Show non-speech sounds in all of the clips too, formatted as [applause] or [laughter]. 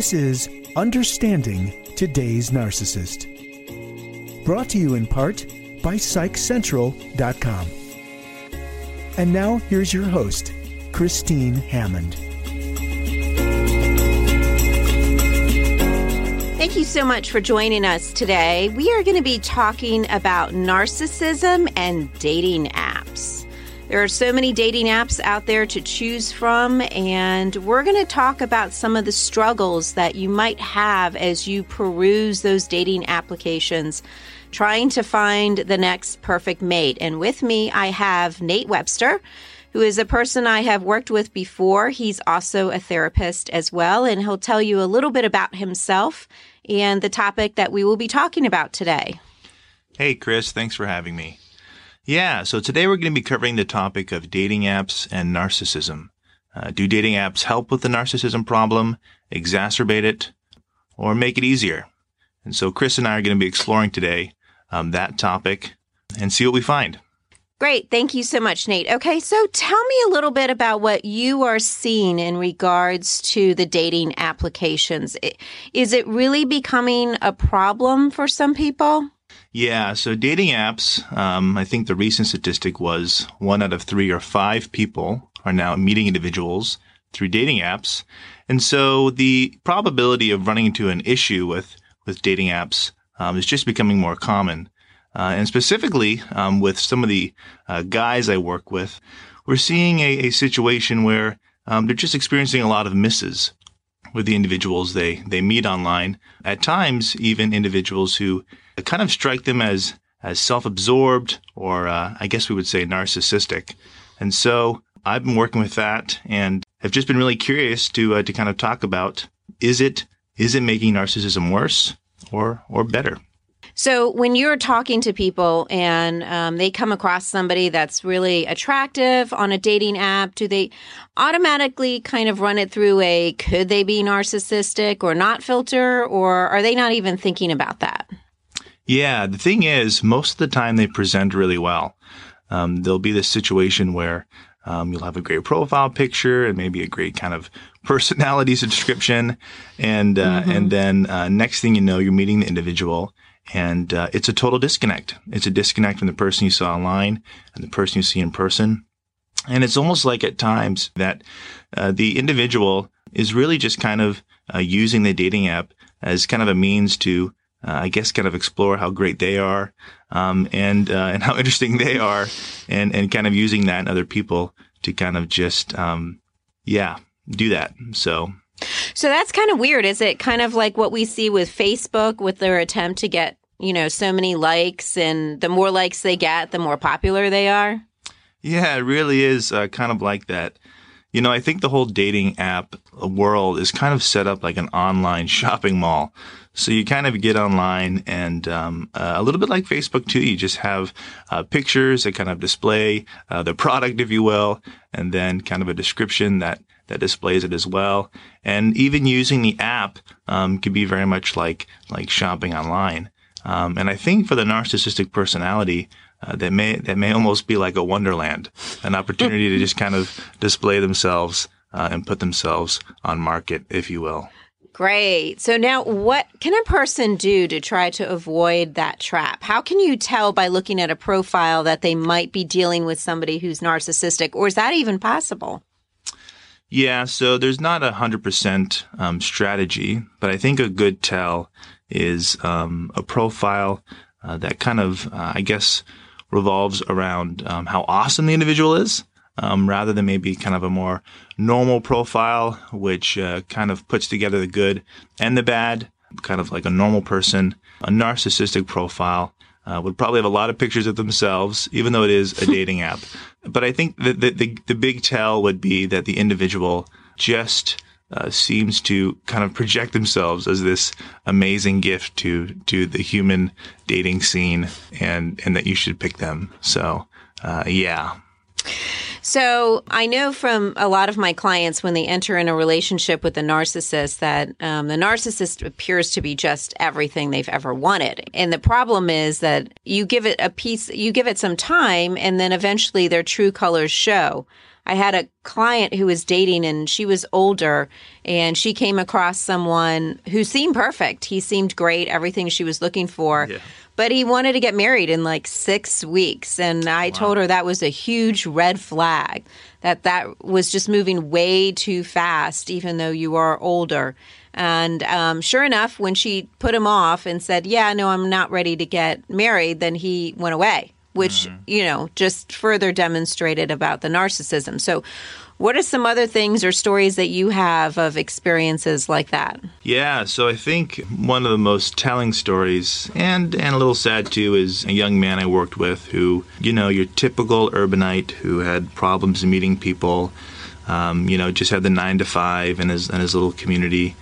This is Understanding Today's Narcissist. Brought to you in part by PsychCentral.com. And now here's your host, Christine Hammond. Thank you so much for joining us today. We are going to be talking about narcissism and dating apps. There are so many dating apps out there to choose from, and we're going to talk about some of the struggles that you might have as you peruse those dating applications, trying to find the next perfect mate. And with me, I have Nate Webster who is a person I have worked with before. He's also a therapist as well, and he'll tell you a little bit about himself and the topic that we will be talking about today. Hey, Chris, thanks for having me. Yeah, so today we're going to be covering the topic of dating apps and narcissism. Uh, do dating apps help with the narcissism problem, exacerbate it, or make it easier? And so Chris and I are going to be exploring today um, that topic and see what we find. Great. Thank you so much, Nate. Okay, so tell me a little bit about what you are seeing in regards to the dating applications. Is it really becoming a problem for some people? Yeah, so dating apps, um, I think the recent statistic was one out of three or five people are now meeting individuals through dating apps. And so the probability of running into an issue with, with dating apps um, is just becoming more common. Uh, and specifically um, with some of the uh, guys I work with, we're seeing a, a situation where um, they're just experiencing a lot of misses with the individuals they, they meet online. At times, even individuals who kind of strike them as, as self-absorbed or, uh, I guess we would say narcissistic. And so I've been working with that and have just been really curious to, uh, to kind of talk about, is it, is it making narcissism worse or, or better? So when you're talking to people and um, they come across somebody that's really attractive on a dating app, do they automatically kind of run it through a could they be narcissistic or not filter, or are they not even thinking about that? Yeah, the thing is, most of the time they present really well. Um, there'll be this situation where um, you'll have a great profile picture and maybe a great kind of [laughs] personality description, and uh, mm-hmm. and then uh, next thing you know, you're meeting the individual, and uh, it's a total disconnect. It's a disconnect from the person you saw online and the person you see in person. And it's almost like at times that uh, the individual is really just kind of uh, using the dating app as kind of a means to, uh, I guess, kind of explore how great they are um, and uh, [laughs] and how interesting they are, and and kind of using that in other people to kind of just, um, yeah, do that. So so that's kind of weird. Is it kind of like what we see with Facebook with their attempt to get, you know, so many likes and the more likes they get, the more popular they are? Yeah, it really is uh, kind of like that. You know, I think the whole dating app world is kind of set up like an online [laughs] shopping mall. So you kind of get online and um, uh, a little bit like Facebook too. You just have uh, pictures that kind of display uh, the product, if you will, and then kind of a description that that displays it as well. And even using the app um, can be very much like like shopping online. Um, and I think for the narcissistic personality, uh, that may that may almost be like a wonderland, an opportunity to just kind of display themselves uh, and put themselves on market, if you will. Great. So now what can a person do to try to avoid that trap? How can you tell by looking at a profile that they might be dealing with somebody who's narcissistic or is that even possible? Yeah, so there's not a hundred percent um, strategy, but I think a good tell is um, a profile uh, that kind of, uh, I guess, revolves around um, how awesome the individual is, um, rather than maybe kind of a more normal profile, which uh, kind of puts together the good and the bad, kind of like a normal person. A narcissistic profile uh, would probably have a lot of pictures of themselves, even though it is a [laughs] dating app. But I think the, the, the, the big tell would be that the individual just uh, seems to kind of project themselves as this amazing gift to to the human dating scene, and and that you should pick them. So, uh, yeah. So I know from a lot of my clients when they enter in a relationship with a narcissist that um, the narcissist appears to be just everything they've ever wanted. And the problem is that you give it a piece, you give it some time, and then eventually their true colors show. I had a client who was dating and she was older and she came across someone who seemed perfect. He seemed great, everything she was looking for. Yeah. But he wanted to get married in like six weeks. And I wow. told her that was a huge red flag, that that was just moving way too fast, even though you are older. And um, sure enough, when she put him off and said, Yeah, no, I'm not ready to get married, then he went away which, mm. you know, just further demonstrated about the narcissism. So, what are some other things or stories that you have of experiences like that? Yeah, so I think one of the most telling stories, and, and a little sad too, is a young man I worked with who, you know, your typical urbanite who had problems meeting people, um, you know, just had the nine to five in his, in his little community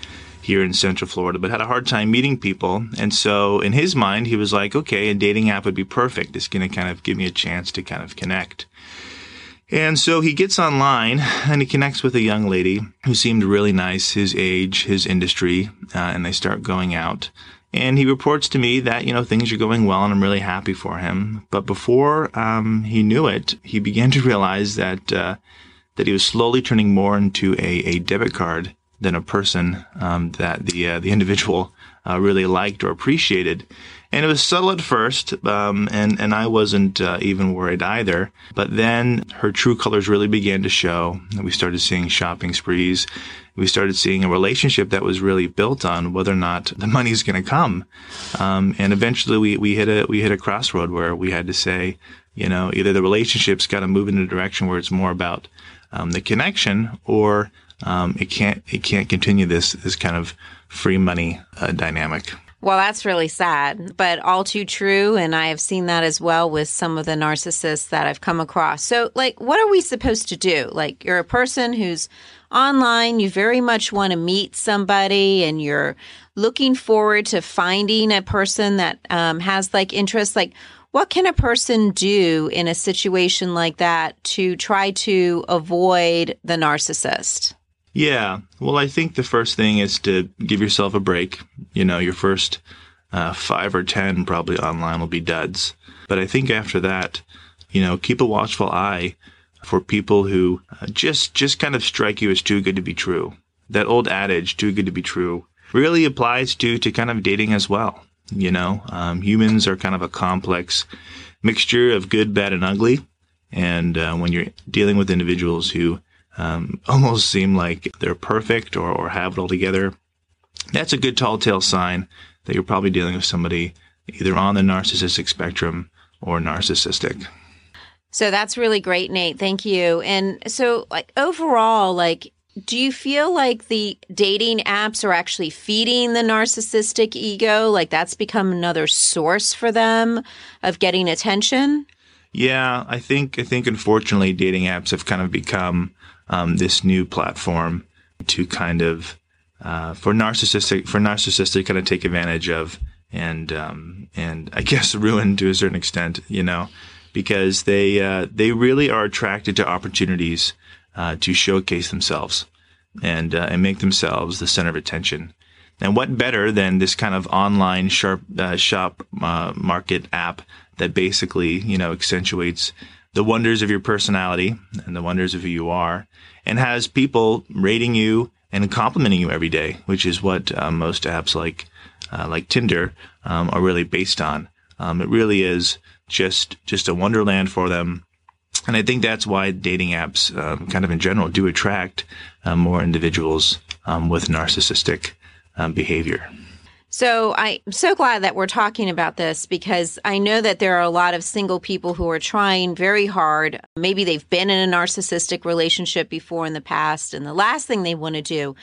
here in Central Florida, but had a hard time meeting people. And so in his mind, he was like, okay, a dating app would be perfect. It's going to kind of give me a chance to kind of connect. And so he gets online and he connects with a young lady who seemed really nice, his age, his industry, uh, and they start going out. And he reports to me that, you know, things are going well and I'm really happy for him. But before um, he knew it, he began to realize that, uh, that he was slowly turning more into a, a debit card than a person um, that the uh, the individual uh, really liked or appreciated. And it was subtle at first, um, and and I wasn't uh, even worried either. But then her true colors really began to show. We started seeing shopping sprees. We started seeing a relationship that was really built on whether or not the money's going to come. Um, and eventually, we we hit a we hit a crossroad where we had to say, you know, either the relationship's got to move in a direction where it's more about um, the connection, or um, it can't it can't continue this this kind of free money uh, dynamic. Well, that's really sad, but all too true. And I have seen that as well with some of the narcissists that I've come across. So, like, what are we supposed to do? Like, you're a person who's online, you very much want to meet somebody, and you're looking forward to finding a person that um, has like interests. Like, what can a person do in a situation like that to try to avoid the narcissist? Yeah. Well, I think the first thing is to give yourself a break. You know, your first uh, five or 10 probably online will be duds. But I think after that, you know, keep a watchful eye for people who uh, just, just kind of strike you as too good to be true. That old adage, too good to be true, really applies to, to kind of dating as well. You know, um, humans are kind of a complex mixture of good, bad, and ugly. And uh, when you're dealing with individuals who um, [laughs] almost seem like they're perfect or, or have it all together, that's a good tall tale sign that you're probably dealing with somebody either on the narcissistic spectrum or narcissistic. So that's really great, Nate. Thank you. And so, like, overall, like, do you feel like the dating apps are actually feeding the narcissistic ego? Like, that's become another source for them of getting attention? Yeah, I think I think unfortunately dating apps have kind of become um, this new platform to kind of uh, for narcissistic for narcissists to kind of take advantage of and um, and I [laughs] guess ruin to a certain extent, you know, because they uh, they really are attracted to opportunities uh, to showcase themselves and uh, and make themselves the center of attention. And what better than this kind of online sharp uh, shop uh, market app that basically you know accentuates the wonders of your personality and the wonders of who you are, and has people rating you and complimenting you every day, which is what uh, most apps like uh, like Tinder um, are really based on. Um, it really is just just a wonderland for them, and I think that's why dating apps, um, kind of in general, do attract uh, more individuals um, with narcissistic um, behavior. So I'm so glad that we're talking about this because I know that there are a lot of single people who are trying very hard. Maybe they've been in a narcissistic relationship before in the past, and the last thing they want to do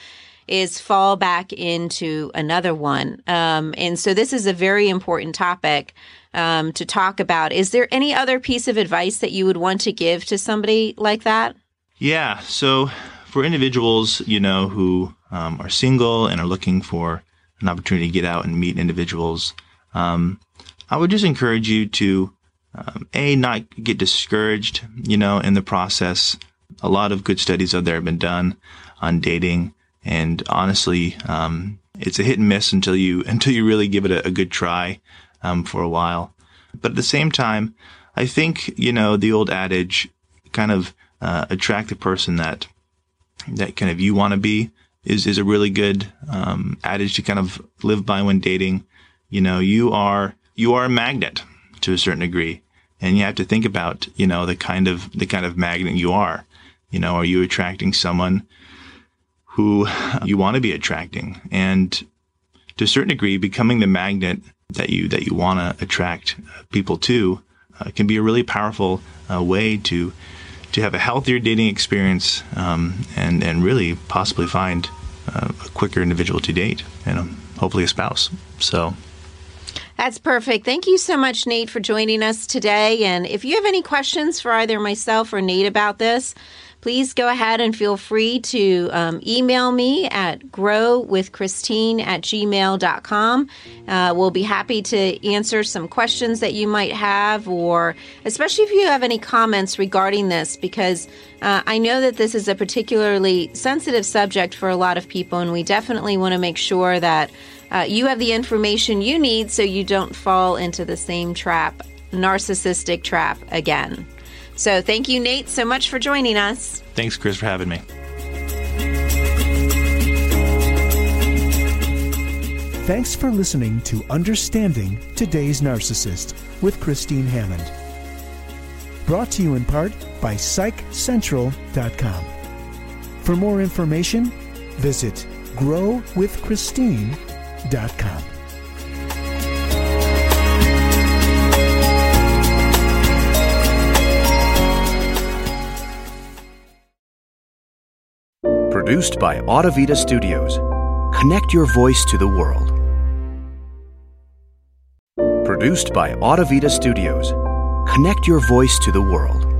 is fall back into another one. Um, and so this is a very important topic um, to talk about. Is there any other piece of advice that you would want to give to somebody like that? Yeah. So for individuals, you know, who um, are single and are looking for an opportunity to get out and meet individuals, um, I would just encourage you to um, a not get discouraged, you know, in the process. A lot of good studies out there have been done on dating, and honestly, um, it's a hit and miss until you [laughs] until you really give it a, a good try um, for a while. But at the same time, I think you know the old adage, kind of uh, attract the person that that kind of you want to be is is a really good um, adage to kind of live by when dating. You know, you are you are a magnet to a certain degree, and you have to think about you know the kind of the kind of magnet you are. You know, are you attracting someone who [laughs] you want to be attracting, and to a certain degree, becoming the magnet that you that you want to attract people to uh, can be a really powerful uh, way to to have a healthier dating experience um, and and really possibly find uh, a quicker individual to date and um, hopefully a spouse. So. That's perfect. Thank you so much, Nate, for joining us today. And if you have any questions for either myself or Nate about this, please go ahead and feel free to um, email me at growwithchristine at gmail.com. Uh, we'll be happy to answer some questions that you might have, or especially if you have any comments regarding this, because uh, I know that this is a particularly sensitive subject for a lot of people, and we definitely want to make sure that uh, you have the information you need so you don't fall into the same trap, narcissistic trap again. So thank you, Nate, so much for joining us. Thanks, Chris, for having me. Thanks for listening to Understanding Today's Narcissist with Christine Hammond. Brought to you in part by PsychCentral.com. For more information, visit growwithchristine.com. Produced by Audavita Studios. Connect your voice to the world. Produced by Audavita Studios. Connect your voice to the world.